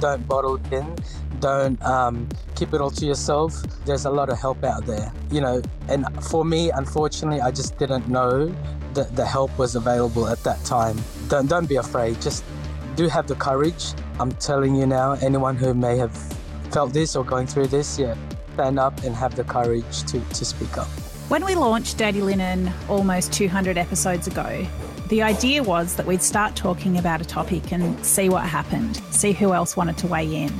don't bottle it in. Don't um, keep it all to yourself. There's a lot of help out there, you know. And for me, unfortunately, I just didn't know that the help was available at that time. Don't don't be afraid. Just do have the courage. I'm telling you now, anyone who may have felt this or going through this, yeah, stand up and have the courage to, to speak up. When we launched Dirty Linen almost 200 episodes ago, the idea was that we'd start talking about a topic and see what happened, see who else wanted to weigh in.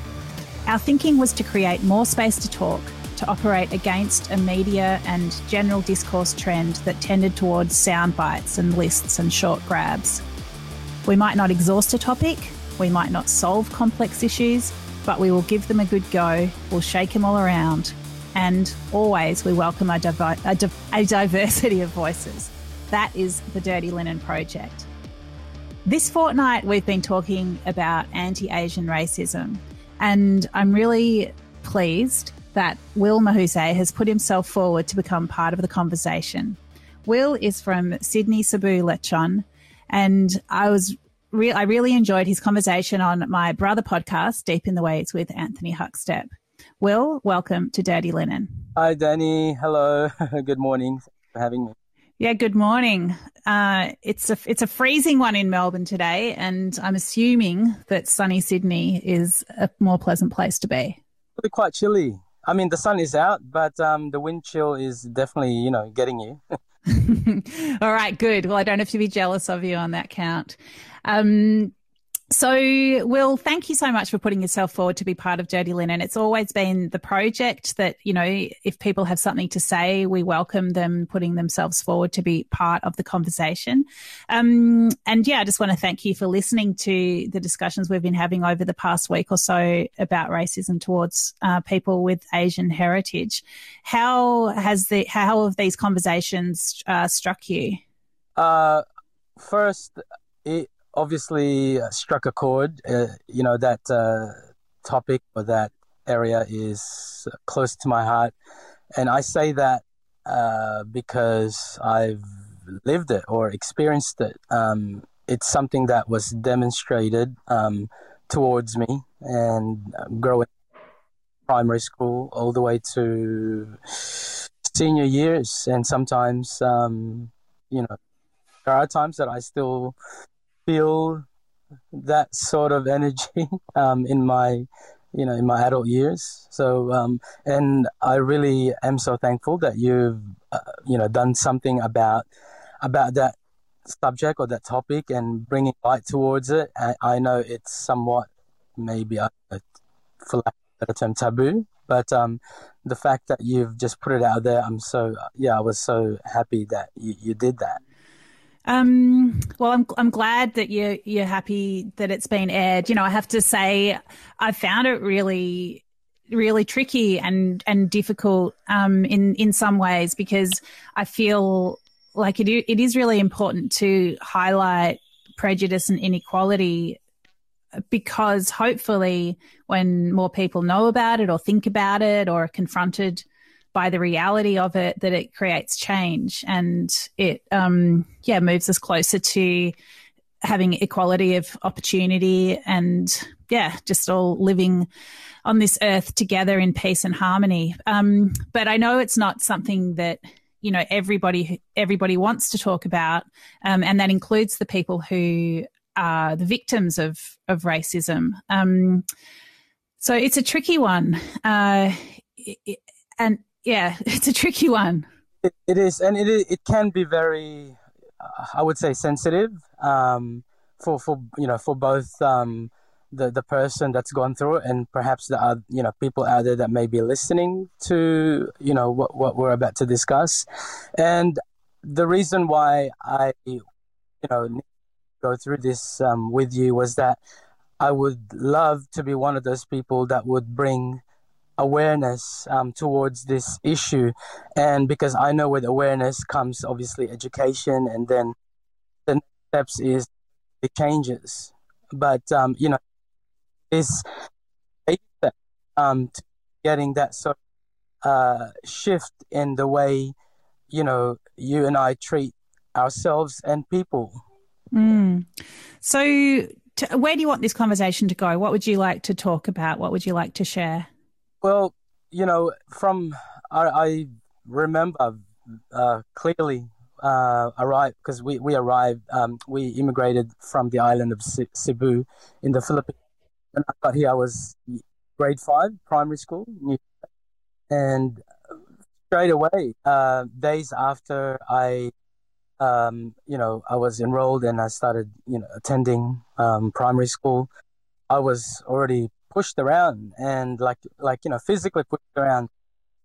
Our thinking was to create more space to talk, to operate against a media and general discourse trend that tended towards sound bites and lists and short grabs. We might not exhaust a topic, we might not solve complex issues, but we will give them a good go, we'll shake them all around, and always we welcome a, a, di- a diversity of voices. That is the Dirty Linen Project. This fortnight, we've been talking about anti Asian racism, and I'm really pleased that Will Mahusay has put himself forward to become part of the conversation. Will is from Sydney Cebu Lechon, and I was re- I really enjoyed his conversation on my brother podcast, Deep in the Weeds with Anthony Huckstep. Will, welcome to Dirty Linen. Hi, Danny. Hello. Good morning. For having me. Yeah, good morning. Uh, it's a it's a freezing one in Melbourne today, and I'm assuming that sunny Sydney is a more pleasant place to be. Really quite chilly. I mean, the sun is out, but um, the wind chill is definitely, you know, getting you. All right, good. Well, I don't have to be jealous of you on that count. Um, so, Will, thank you so much for putting yourself forward to be part of Dirty Linen. It's always been the project that, you know, if people have something to say, we welcome them putting themselves forward to be part of the conversation. Um, and yeah, I just want to thank you for listening to the discussions we've been having over the past week or so about racism towards uh, people with Asian heritage. How has the, how have these conversations uh, struck you? Uh, first, it, obviously uh, struck a chord. Uh, you know, that uh, topic or that area is close to my heart. And I say that uh, because I've lived it or experienced it. Um, it's something that was demonstrated um, towards me and growing primary school all the way to senior years. And sometimes, um, you know, there are times that I still feel that sort of energy um, in my you know in my adult years. So um, and i really am so thankful that you've uh, you know done something about about that subject or that topic and bringing light towards it. I, I know it's somewhat maybe uh, for lack of a term taboo but um, the fact that you've just put it out there i'm so yeah i was so happy that you, you did that um, well, I'm I'm glad that you you're happy that it's been aired. You know, I have to say, I found it really really tricky and and difficult um, in in some ways because I feel like it it is really important to highlight prejudice and inequality because hopefully when more people know about it or think about it or are confronted by the reality of it that it creates change and it um, yeah moves us closer to having equality of opportunity and yeah just all living on this earth together in peace and harmony. Um, but i know it's not something that you know everybody everybody wants to talk about um, and that includes the people who are the victims of of racism. Um, so it's a tricky one. Uh, it, and yeah, it's a tricky one. it, it is, and it it can be very, uh, I would say, sensitive um, for for you know for both um, the the person that's gone through it and perhaps the uh, you know people out there that may be listening to you know what what we're about to discuss, and the reason why I you know go through this um, with you was that I would love to be one of those people that would bring awareness um, towards this issue. And because I know with awareness comes obviously education, and then the next steps is the changes. But, um, you know, this um, getting that sort of uh, shift in the way, you know, you and I treat ourselves and people. Mm. So to, where do you want this conversation to go? What would you like to talk about? What would you like to share? Well, you know, from I, I remember uh, clearly uh, arrived because we we arrived. Um, we immigrated from the island of Cebu in the Philippines. When I got here, I was grade five, primary school, and straight away, uh, days after I, um, you know, I was enrolled and I started, you know, attending um, primary school. I was already pushed around and like like you know physically pushed around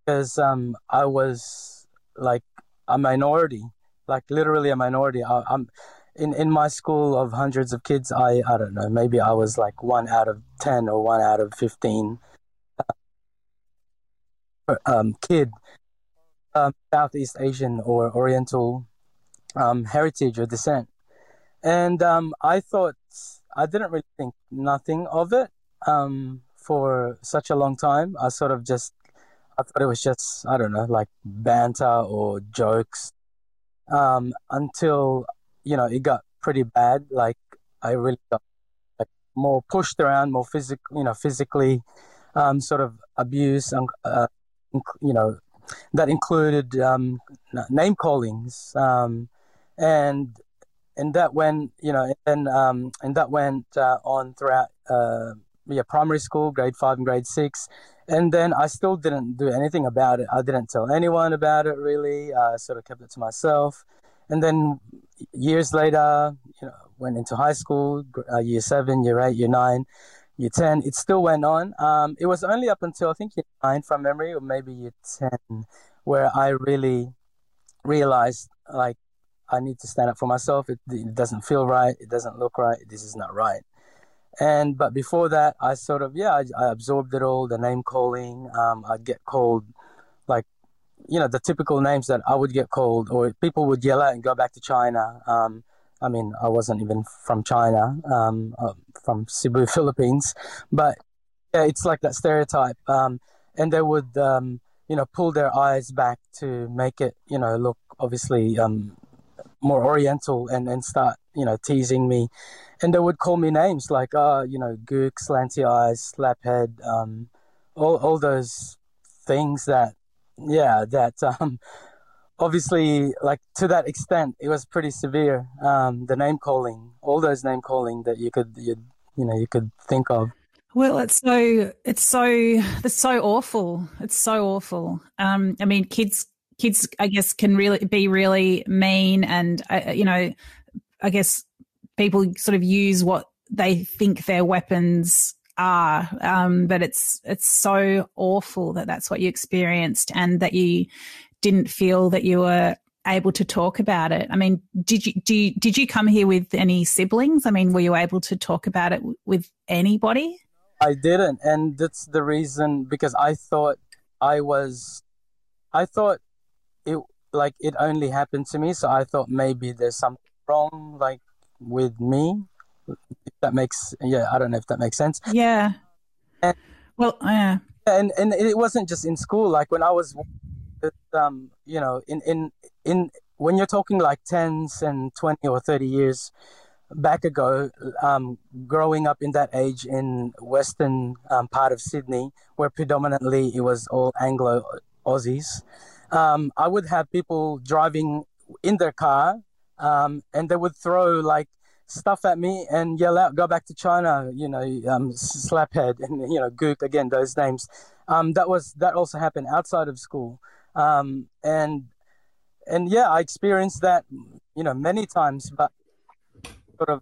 because um, I was like a minority, like literally a minority. I, am in in my school of hundreds of kids. I I don't know. Maybe I was like one out of ten or one out of fifteen uh, um, kid, um, Southeast Asian or Oriental um, heritage or descent, and um, I thought I didn't really think nothing of it um, for such a long time. I sort of just I thought it was just I don't know like banter or jokes um, until you know it got pretty bad. Like I really got like more pushed around, more physical, you know, physically um, sort of abuse, and uh, you know, that included um, name callings, um, and and that went you know and um, and that went uh, on throughout uh, yeah primary school, grade five and grade six, and then I still didn't do anything about it. I didn't tell anyone about it really. I sort of kept it to myself. And then years later, you know, went into high school, uh, year seven, year eight, year nine, year 10. It still went on. Um, it was only up until I think year nine from memory, or maybe year 10, where I really realized like I need to stand up for myself. It, it doesn't feel right. It doesn't look right. This is not right and but before that i sort of yeah i, I absorbed it all the name calling um, i'd get called like you know the typical names that i would get called or people would yell out and go back to china. Um, i mean i wasn't even from china um, uh, from cebu philippines but yeah it's like that stereotype. Um, and they would um, you know pull their eyes back to make it you know look obviously um, more oriental and, and start you know teasing me and they would call me names like uh you know gook slanty eyes slaphead um all all those things that yeah that um obviously like to that extent it was pretty severe um the name calling all those name calling that you could you you know you could think of well, it's so it's so it's so awful. It's so awful. Um, I mean, kids kids, I guess, can really be really mean, and uh, you know, I guess people sort of use what they think their weapons are. Um, but it's it's so awful that that's what you experienced, and that you didn't feel that you were able to talk about it. I mean, did you, you, did you come here with any siblings? I mean, were you able to talk about it with anybody? I didn't, and that's the reason because I thought I was, I thought it like it only happened to me, so I thought maybe there's something wrong, like with me. If that makes yeah, I don't know if that makes sense. Yeah. And, well, yeah. And and it wasn't just in school. Like when I was, um, you know, in in in when you're talking like tens and twenty or thirty years back ago, um, growing up in that age in western um, part of Sydney, where predominantly it was all Anglo Aussies, um, I would have people driving in their car um, and they would throw like stuff at me and yell out, "Go back to China!" You know, um, slaphead and you know, gook again. Those names. Um, that was that also happened outside of school, um, and and yeah, I experienced that, you know, many times, but sort of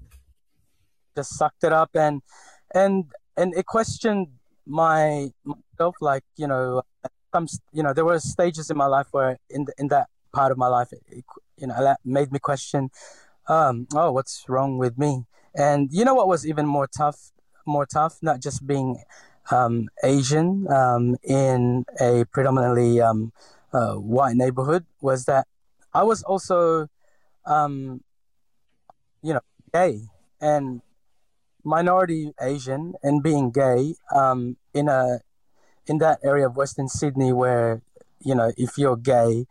just sucked it up and and and it questioned my myself, like you know, some you know, there were stages in my life where in the, in that part of my life, it, you know, that made me question, um, oh, what's wrong with me? And you know what was even more tough, more tough, not just being um, Asian um, in a predominantly um, uh, white neighborhood, was that I was also, um, you know, gay and minority Asian and being gay um, in a in that area of Western Sydney where you know if you're gay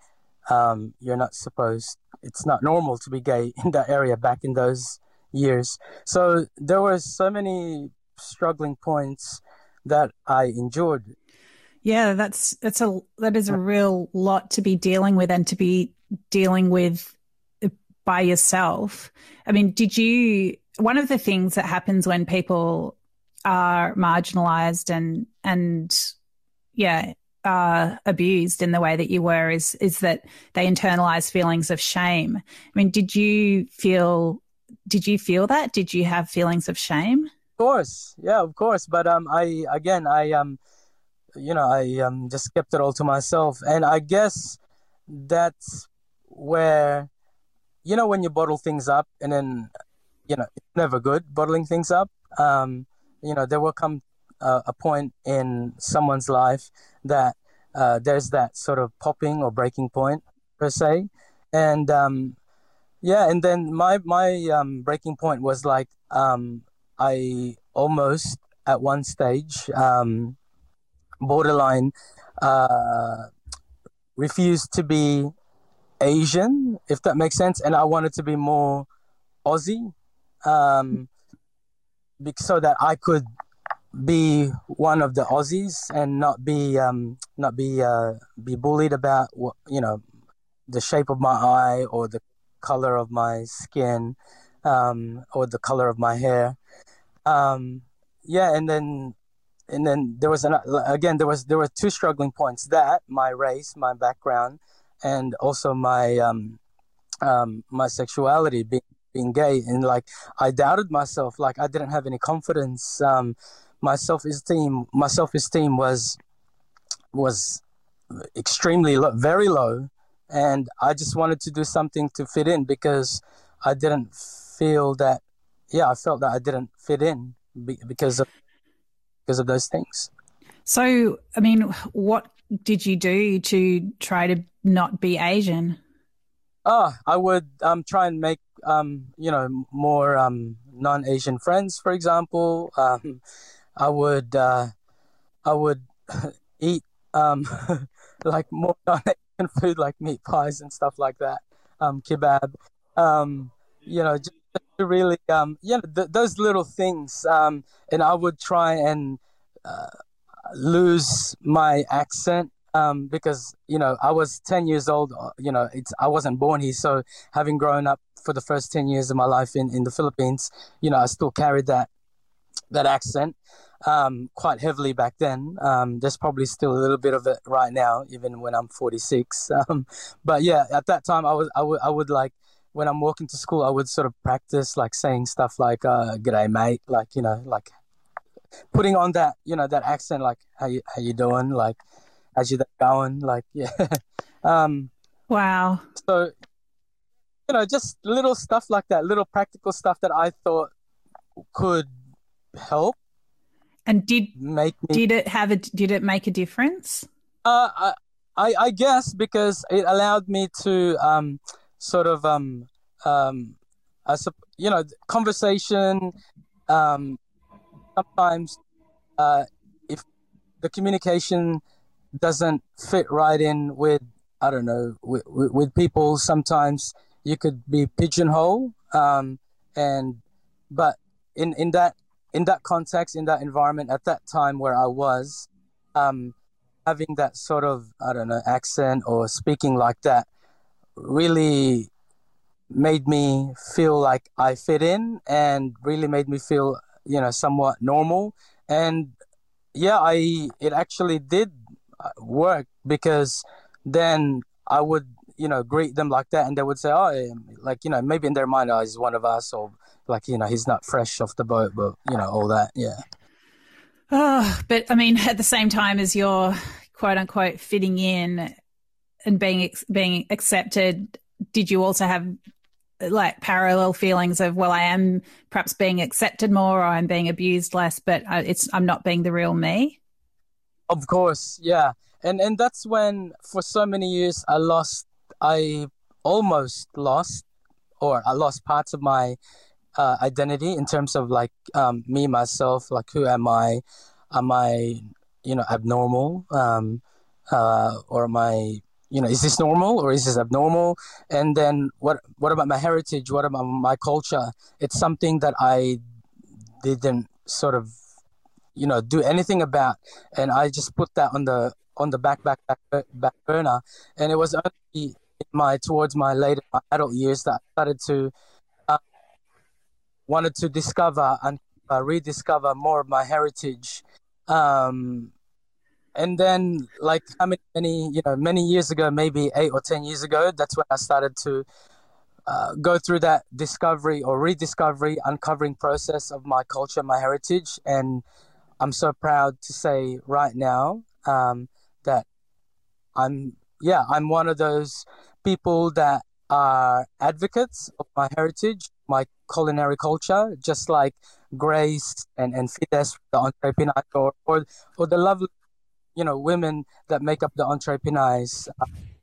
um, you're not supposed. It's not normal to be gay in that area back in those years. So there were so many struggling points that I endured. Yeah, that's that's a that is a real lot to be dealing with and to be dealing with by yourself. I mean, did you one of the things that happens when people are marginalized and and yeah, uh, abused in the way that you were is is that they internalize feelings of shame. I mean, did you feel did you feel that? Did you have feelings of shame? Of course, yeah, of course. But um, I again, I um, you know, I um, just kept it all to myself, and I guess that's where, you know, when you bottle things up, and then, you know, it's never good bottling things up. Um, you know, there will come a point in someone's life that uh, there's that sort of popping or breaking point per se, and um, yeah, and then my my um, breaking point was like um, I almost at one stage um, borderline uh, refused to be Asian, if that makes sense, and I wanted to be more Aussie, um, so that I could be one of the Aussies and not be um, not be uh, be bullied about what you know the shape of my eye or the color of my skin um, or the color of my hair. Um, yeah, and then and then there was an again there was there were two struggling points that my race, my background, and also my um, um, my sexuality being being gay and like I doubted myself like I didn't have any confidence um, my self esteem my self esteem was was extremely low, very low, and I just wanted to do something to fit in because I didn't feel that. Yeah, I felt that I didn't fit in because of because of those things. So, I mean, what did you do to try to not be Asian? Oh, I would um, try and make um, you know more um, non-Asian friends, for example. Um, I would uh, I would eat um, like more non-Asian food like meat pies and stuff like that, um, kebab. Um, you know, just to really um, you know th- those little things. Um, and I would try and uh, lose my accent um, because you know I was ten years old. Uh, you know, it's I wasn't born here, so having grown up for the first ten years of my life in in the Philippines, you know, I still carried that that accent um, quite heavily back then. Um, there's probably still a little bit of it right now, even when I'm 46. Um, but yeah, at that time, I was I would I would like when I'm walking to school, I would sort of practice like saying stuff like uh, "G'day, mate," like you know, like putting on that you know that accent, like "How you how you doing?" Like "How's you going?" Like yeah. um, wow. So you know, just little stuff like that, little practical stuff that I thought could help. And did make me, did it have a did it make a difference? Uh, I I guess because it allowed me to um sort of um um I you know conversation um sometimes uh if the communication doesn't fit right in with I don't know with, with people sometimes you could be pigeonhole um and but in in that in that context, in that environment, at that time where I was, um, having that sort of I don't know accent or speaking like that really made me feel like I fit in and really made me feel you know somewhat normal. And yeah I it actually did uh, work because then I would you know greet them like that and they would say oh like you know maybe in their mind oh he's one of us or like you know he's not fresh off the boat, but you know all that. Yeah. Oh, but I mean, at the same time as you're quote unquote fitting in and being being accepted, did you also have like parallel feelings of well, I am perhaps being accepted more, or I'm being abused less, but uh, it's I'm not being the real me. Of course, yeah, and and that's when for so many years I lost, I almost lost, or I lost parts of my uh, identity in terms of like um, me myself like who am i am i you know abnormal um, uh, or am i you know, is this normal or is this abnormal? And then what what about my heritage? What about my culture? It's something that I didn't sort of, you know, do anything about, and I just put that on the on the back back back back burner. And it was only my towards my later adult years that I started to wanted to discover and uh, rediscover more of my heritage. Um, and then like how many, many you know many years ago maybe eight or ten years ago that's when i started to uh, go through that discovery or rediscovery uncovering process of my culture my heritage and i'm so proud to say right now um, that i'm yeah i'm one of those people that are advocates of my heritage my culinary culture just like grace and, and Fides, the entrepreneur or, or, or the lovely you know women that make up the entrepreneurs.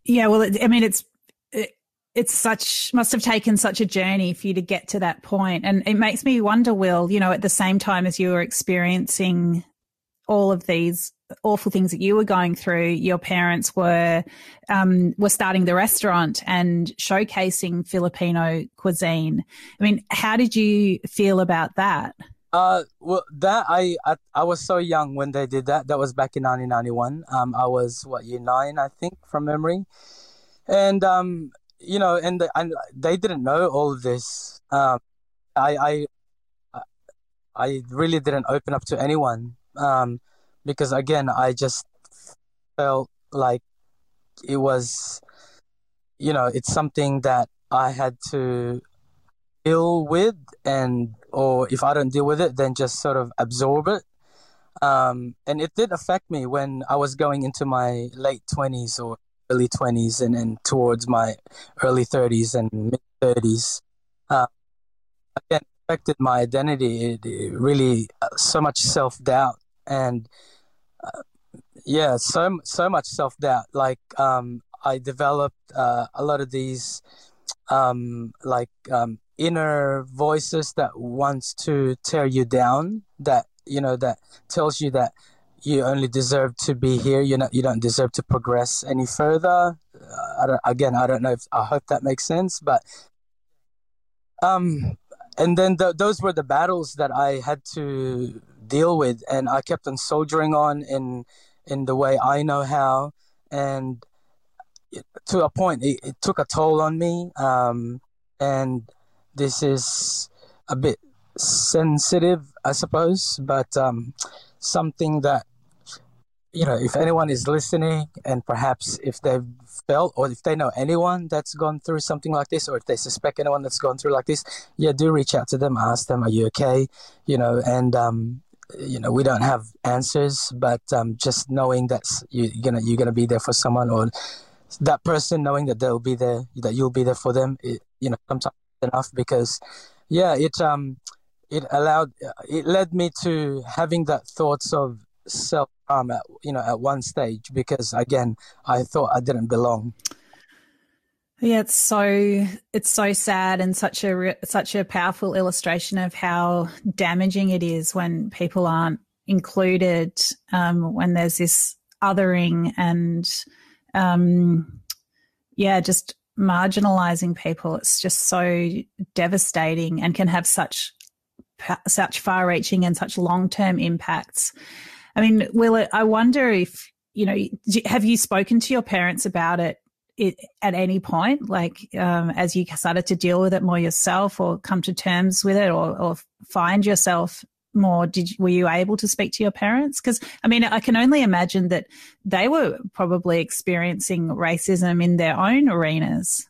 Yeah well i mean it's it, it's such must have taken such a journey for you to get to that point. And it makes me wonder will you know at the same time as you were experiencing all of these awful things that you were going through your parents were um, were starting the restaurant and showcasing filipino cuisine i mean how did you feel about that uh, well, that I, I I was so young when they did that. That was back in 1991. Um, I was what year nine, I think, from memory, and um, you know, and, the, and they didn't know all of this. Um, I I I really didn't open up to anyone. Um, because again, I just felt like it was, you know, it's something that I had to deal with and or if I don't deal with it, then just sort of absorb it. Um, and it did affect me when I was going into my late 20s or early 20s and, and towards my early 30s and mid 30s. Uh, again, affected my identity. It, it really uh, so much self doubt and uh, yeah, so so much self doubt. Like um, I developed uh, a lot of these um, like um, inner voices that wants to tear you down that you know that tells you that you only deserve to be here you know you don't deserve to progress any further I don't, again i don't know if i hope that makes sense but um and then the, those were the battles that i had to deal with and i kept on soldiering on in in the way i know how and to a point it, it took a toll on me um and this is a bit sensitive, I suppose, but um, something that you know, if anyone is listening, and perhaps if they've felt or if they know anyone that's gone through something like this, or if they suspect anyone that's gone through like this, yeah, do reach out to them, ask them, "Are you okay?" You know, and um, you know, we don't have answers, but um, just knowing that you, you're gonna you're gonna be there for someone, or that person knowing that they'll be there, that you'll be there for them, it, you know, sometimes enough because yeah it um it allowed it led me to having that thoughts of self harm at you know at one stage because again I thought I didn't belong. Yeah, it's so it's so sad and such a such a powerful illustration of how damaging it is when people aren't included. Um, when there's this othering and um, yeah, just marginalizing people. It's just so devastating and can have such such far-reaching and such long-term impacts. I mean, Will, I wonder if you know, have you spoken to your parents about it, it at any point, like um, as you started to deal with it more yourself, or come to terms with it, or, or find yourself more did were you able to speak to your parents? Because i mean i can only imagine that they were probably experiencing racism in their own arenas.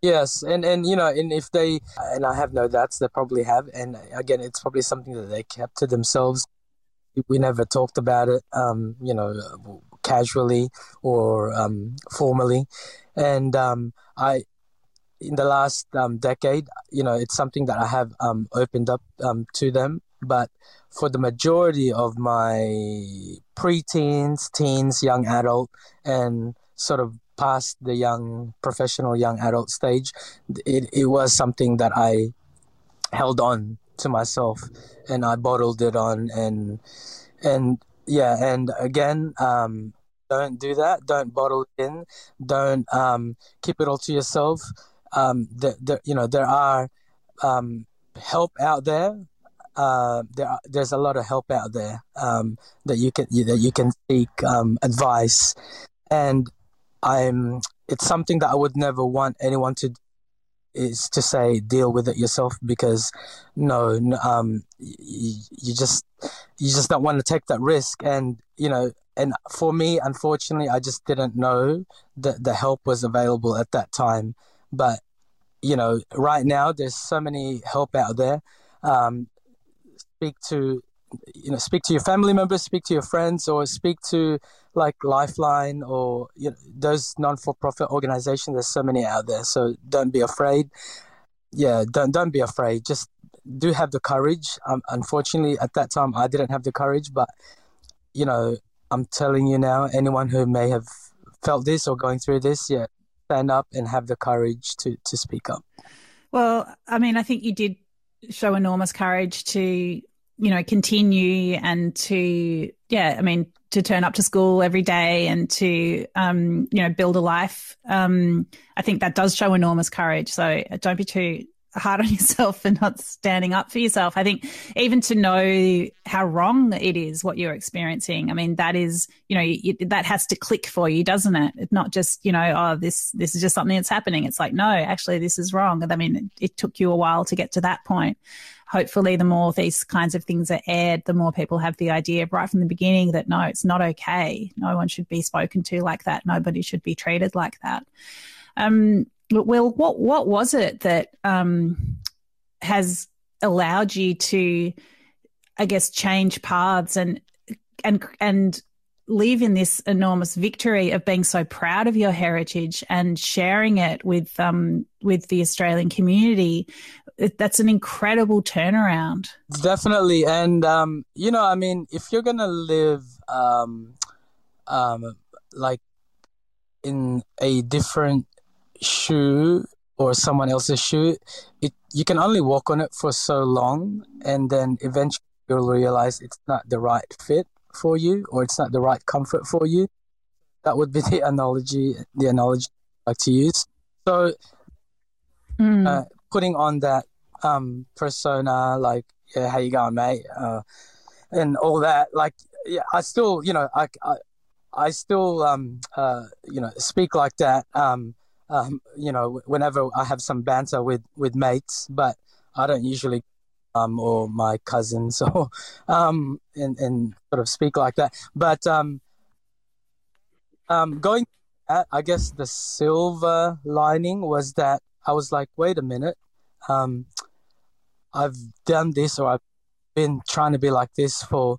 Yes and and you know and if they and i have no doubts they probably have and again it's probably something that they kept to themselves. We never talked about it um you know casually or um formally. And um i in the last um, decade, you know, it's something that I have um, opened up um, to them. But for the majority of my preteens, teens, young adult, and sort of past the young professional young adult stage, it, it was something that I held on to myself and I bottled it on and and yeah and again um, don't do that. Don't bottle it in. Don't um, keep it all to yourself. Um, the, the, you know, there are um, help out there. Uh, there are, there's a lot of help out there um, that you can that you can seek um, advice, and I'm it's something that I would never want anyone to is to say deal with it yourself because no, um, you, you just you just don't want to take that risk. And you know and for me unfortunately i just didn't know that the help was available at that time. But you know right now there's so many help out there. Um, speak to you know speak to your family members speak to your friends or speak to like lifeline or you know, those non-for-profit organizations there's so many out there so don't be afraid. Yeah don't don't be afraid. Just do have the courage. Um, unfortunately at that time i didn't have the courage but you know i'm telling you now anyone who may have felt this or going through this yeah stand up and have the courage to to speak up. Well i mean i think you did show enormous courage to you know, continue and to, yeah, I mean, to turn up to school every day and to, um, you know, build a life. Um, I think that does show enormous courage. So don't be too hard on yourself for not standing up for yourself. I think even to know how wrong it is what you're experiencing. I mean, that is, you know, that has to click for you, doesn't it? It's not just, you know, oh, this this is just something that's happening. It's like, no, actually, this is wrong. I mean, it, it took you a while to get to that point hopefully the more these kinds of things are aired, the more people have the idea right from the beginning that no, it's not okay. No one should be spoken to like that. Nobody should be treated like that. Um, Will, what what was it that um, has allowed you to, I guess, change paths and and and live in this enormous victory of being so proud of your heritage and sharing it with um, with the Australian community. That's an incredible turnaround. Definitely, and um, you know, I mean, if you're gonna live um, um, like in a different shoe or someone else's shoe, it you can only walk on it for so long, and then eventually you'll realize it's not the right fit for you or it's not the right comfort for you. That would be the analogy, the analogy I like to use. So, mm. uh, putting on that um, persona, like, yeah, how you going, mate, uh, and all that, like, yeah, I still, you know, I, I, I still, um, uh, you know, speak like that, um, um, you know, whenever I have some banter with with mates, but I don't usually um, or my cousins or um, and, and sort of speak like that. But um, um, going, at, I guess the silver lining was that I was like, wait a minute, um, I've done this or I've been trying to be like this for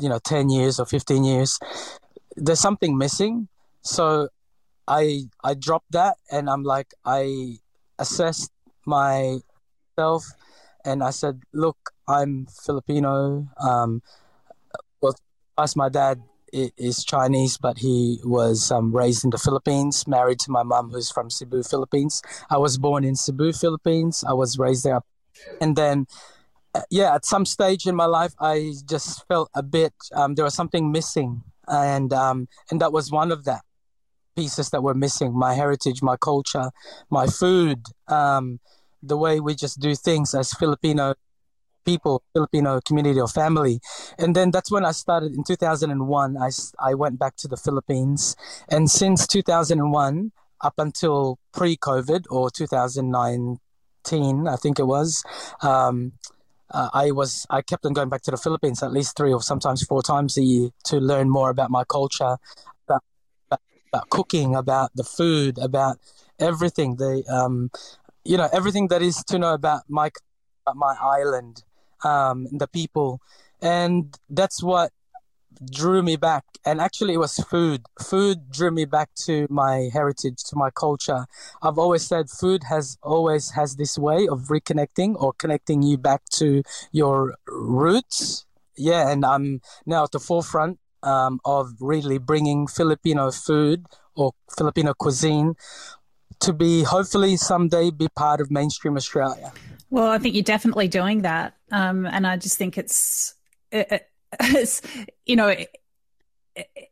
you know 10 years or 15 years. There's something missing. So i i dropped that and i'm like i assessed myself and I said, "Look, I'm Filipino. Um, well, as my dad is Chinese, but he was um, raised in the Philippines, married to my mom, who's from Cebu, Philippines. I was born in Cebu, Philippines. I was raised there, and then." Uh, yeah, at some stage in my life, I just felt a bit um, there was something missing, and um, and that was one of that pieces that were missing. My heritage, my culture, my food, um, the way we just do things as Filipino people, Filipino community or family. And then that's when I started in 2001. I, I went back to the Philippines. And since 2001, up until pre COVID or 2019, I think it was, um, uh, I was I kept on going back to the Philippines at least three or sometimes four times a year to learn more about my culture, about, about, about cooking, about the food, about everything. The um, you know everything that is to know about my about my island, um, the people, and that's what drew me back. And actually, it was food. Food drew me back to my heritage, to my culture. I've always said food has always has this way of reconnecting or connecting you back to your roots. Yeah, and I'm now at the forefront um, of really bringing Filipino food or Filipino cuisine to be hopefully someday be part of mainstream Australia? Well, I think you're definitely doing that, um, and I just think it's, it, it's you know. It,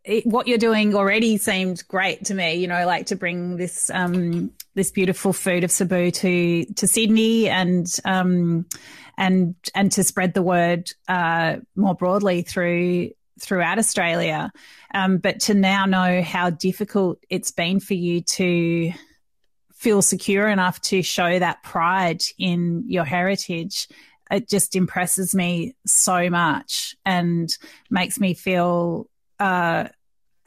it, what you're doing already seemed great to me. You know, like to bring this um, this beautiful food of Cebu to to Sydney and um, and and to spread the word uh, more broadly through throughout Australia. Um, but to now know how difficult it's been for you to feel secure enough to show that pride in your heritage it just impresses me so much and makes me feel uh,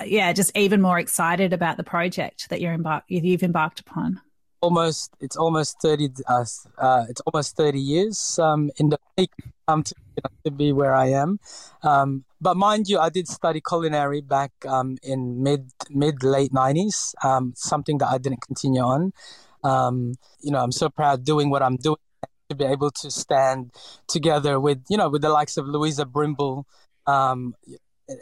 yeah, just even more excited about the project that you're embar- you've embarked upon. Almost, it's almost thirty. Uh, uh, it's almost thirty years um, in the peak um, to, to be where I am. Um, but mind you, I did study culinary back um, in mid mid late nineties. Um, something that I didn't continue on. Um, you know, I'm so proud doing what I'm doing to be able to stand together with you know with the likes of Luisa Brimble, um,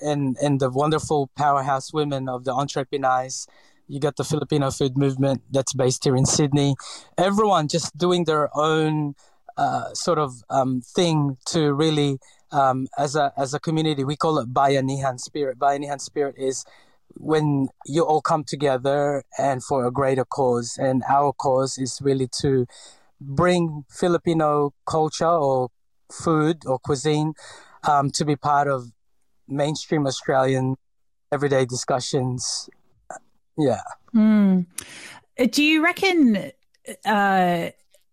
and and the wonderful powerhouse women of the entrepreneurs. You got the Filipino food movement that's based here in Sydney. Everyone just doing their own uh, sort of um, thing to really, um, as a as a community, we call it Bayanihan spirit. Bayanihan spirit is when you all come together and for a greater cause. And our cause is really to bring Filipino culture or food or cuisine um, to be part of mainstream Australian everyday discussions. Yeah. Mm. Do you reckon uh,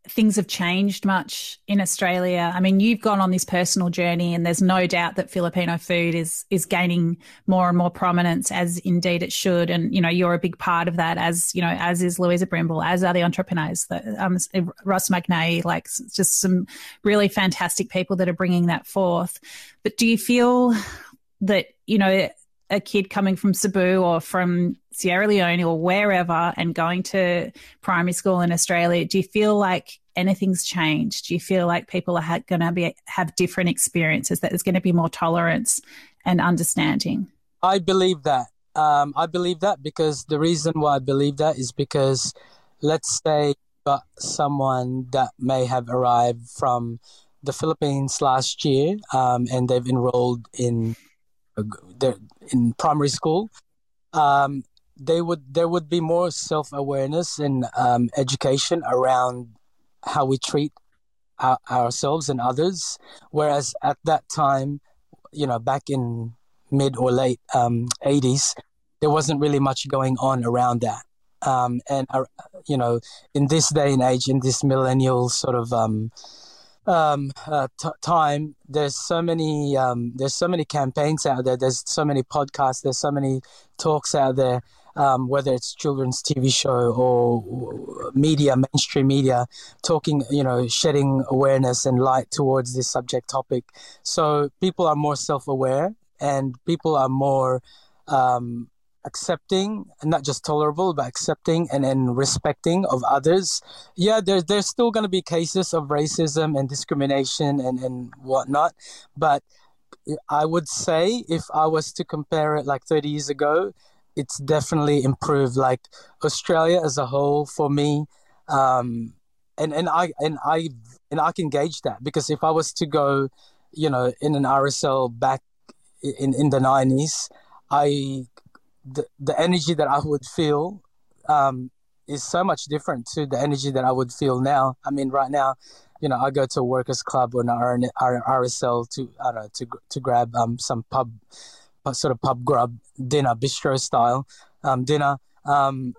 things have changed much in Australia? I mean, you've gone on this personal journey, and there's no doubt that Filipino food is is gaining more and more prominence, as indeed it should. And you know, you're a big part of that, as you know, as is Luisa Brimble, as are the entrepreneurs, that um, Ross McNay, like just some really fantastic people that are bringing that forth. But do you feel that you know a kid coming from Cebu or from Sierra Leone or wherever and going to primary school in Australia, do you feel like anything's changed? Do you feel like people are ha- going to be have different experiences? That there's going to be more tolerance and understanding? I believe that. Um, I believe that because the reason why I believe that is because, let's say, got someone that may have arrived from the Philippines last year um, and they've enrolled in they're in primary school, um, they would there would be more self awareness and um, education around how we treat our, ourselves and others. Whereas at that time, you know, back in mid or late um, 80s, there wasn't really much going on around that. Um, and, uh, you know, in this day and age, in this millennial sort of um, uh, t- time, there's so many um, there's so many campaigns out there. There's so many podcasts. There's so many talks out there. Um, whether it's children's TV show or media, mainstream media, talking, you know, shedding awareness and light towards this subject topic. So people are more self-aware and people are more um, accepting, not just tolerable, but accepting and, and respecting of others. Yeah, there's there's still going to be cases of racism and discrimination and, and whatnot. But I would say if I was to compare it like 30 years ago, it's definitely improved. Like Australia as a whole, for me, um, and and I and I and I can gauge that because if I was to go, you know, in an RSL back in in the 90s, I the, the energy that I would feel um, is so much different to the energy that I would feel now. I mean, right now, you know, I go to a workers club or an RSL to I don't know to to grab um, some pub sort of pub grub dinner, bistro style um, dinner. Um,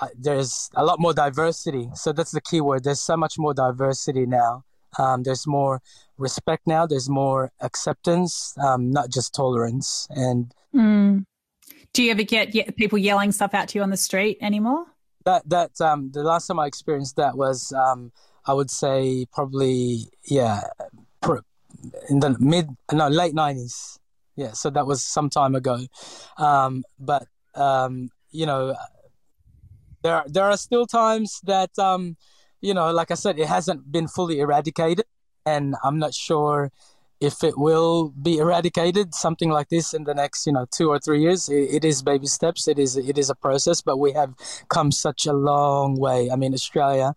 I, there's a lot more diversity, so that's the key word. There's so much more diversity now. Um, there's more respect now. There's more acceptance, um, not just tolerance. And mm. Do you ever get people yelling stuff out to you on the street anymore? That that um, the last time I experienced that was um, I would say probably yeah in the mid no late nineties yeah so that was some time ago um, but um, you know there there are still times that um, you know like I said it hasn't been fully eradicated and I'm not sure if it will be eradicated, something like this in the next, you know, two or three years, it, it is baby steps. It is it is a process, but we have come such a long way. I mean, Australia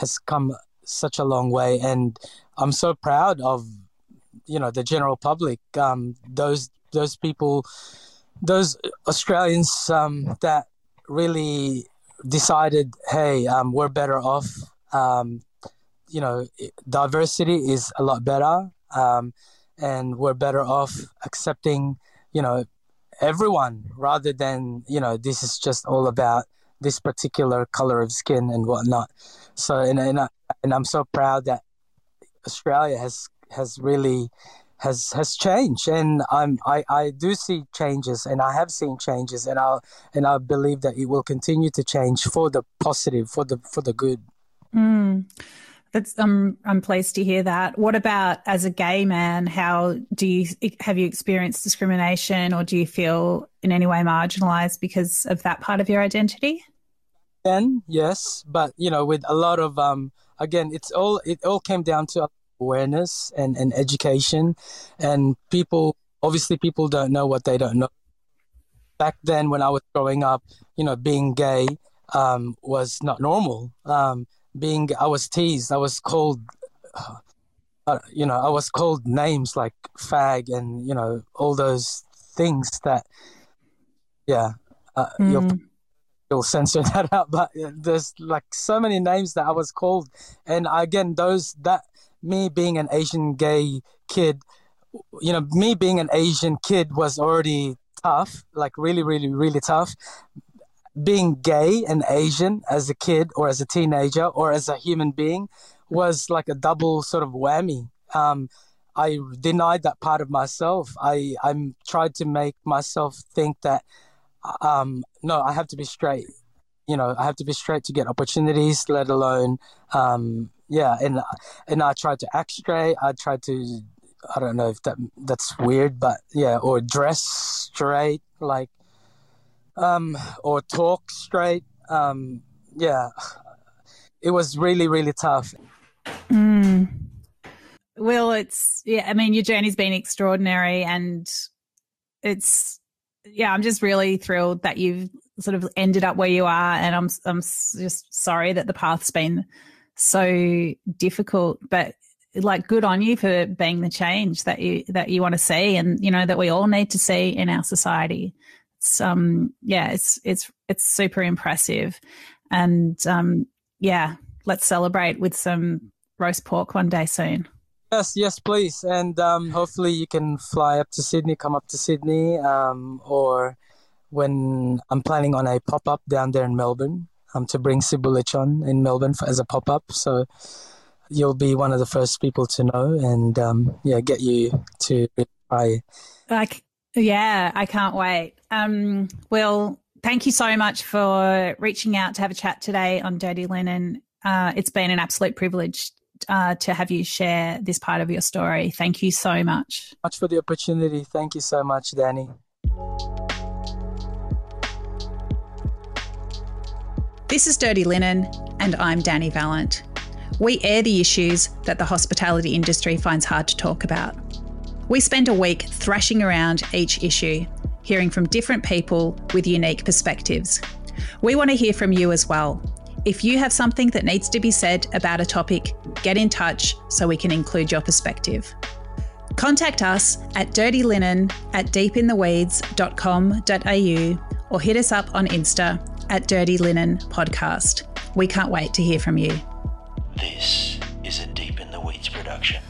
has come such a long way, and I'm so proud of, you know, the general public. Um, those those people those Australians um, that really decided, hey, um, we're better off. Um, you know, diversity is a lot better, um, and we're better off accepting, you know, everyone rather than you know this is just all about this particular color of skin and whatnot. So, and and, I, and I'm so proud that Australia has has really has has changed and I'm I, I do see changes and I have seen changes and I and I believe that it will continue to change for the positive for the for the good. Mm. That's I'm I'm pleased to hear that. What about as a gay man? How do you have you experienced discrimination, or do you feel in any way marginalised because of that part of your identity? Then yes, but you know, with a lot of um, again, it's all it all came down to awareness and and education, and people obviously people don't know what they don't know. Back then, when I was growing up, you know, being gay um, was not normal. Um, being I was teased. I was called, uh, you know, I was called names like fag and you know all those things that, yeah, uh, mm. you'll, you'll censor that out. But there's like so many names that I was called, and again, those that me being an Asian gay kid, you know, me being an Asian kid was already tough, like really, really, really tough being gay and Asian as a kid or as a teenager or as a human being was like a double sort of whammy. Um, I denied that part of myself. I I'm tried to make myself think that um, no, I have to be straight. You know, I have to be straight to get opportunities, let alone um, yeah. And and I tried to act straight. I tried to I don't know if that that's weird, but yeah, or dress straight. Like um, or talk straight. Um, yeah, it was really, really tough. Mm. Well, it's, yeah, I mean, your journey's been extraordinary and it's, yeah, I'm just really thrilled that you've sort of ended up where you are. And I'm, I'm just sorry that the path's been so difficult, but like good on you for being the change that you, that you want to see and, you know, that we all need to see in our society it's um yeah it's it's it's super impressive. And um yeah let's celebrate with some roast pork one day soon. Yes yes please. And um hopefully you can fly up to sydney come up to sydney um or when i'm planning on a pop-up down there in melbourne um to bring Cebu lechon in melbourne for, as a pop-up. So you'll be one of the first people to know and um yeah get you to try. Like yeah, I can't wait. Um, well, thank you so much for reaching out to have a chat today on Dirty Linen. Uh, it's been an absolute privilege uh, to have you share this part of your story. Thank you so much. Much for the opportunity. Thank you so much, Danny. This is Dirty Linen, and I'm Danny Valent. We air the issues that the hospitality industry finds hard to talk about. We spend a week thrashing around each issue, hearing from different people with unique perspectives. We want to hear from you as well. If you have something that needs to be said about a topic, get in touch so we can include your perspective. Contact us at dirtylinen at deepintheweeds.com.au or hit us up on Insta at Dirty Linen Podcast. We can't wait to hear from you. This is a Deep in the Weeds production.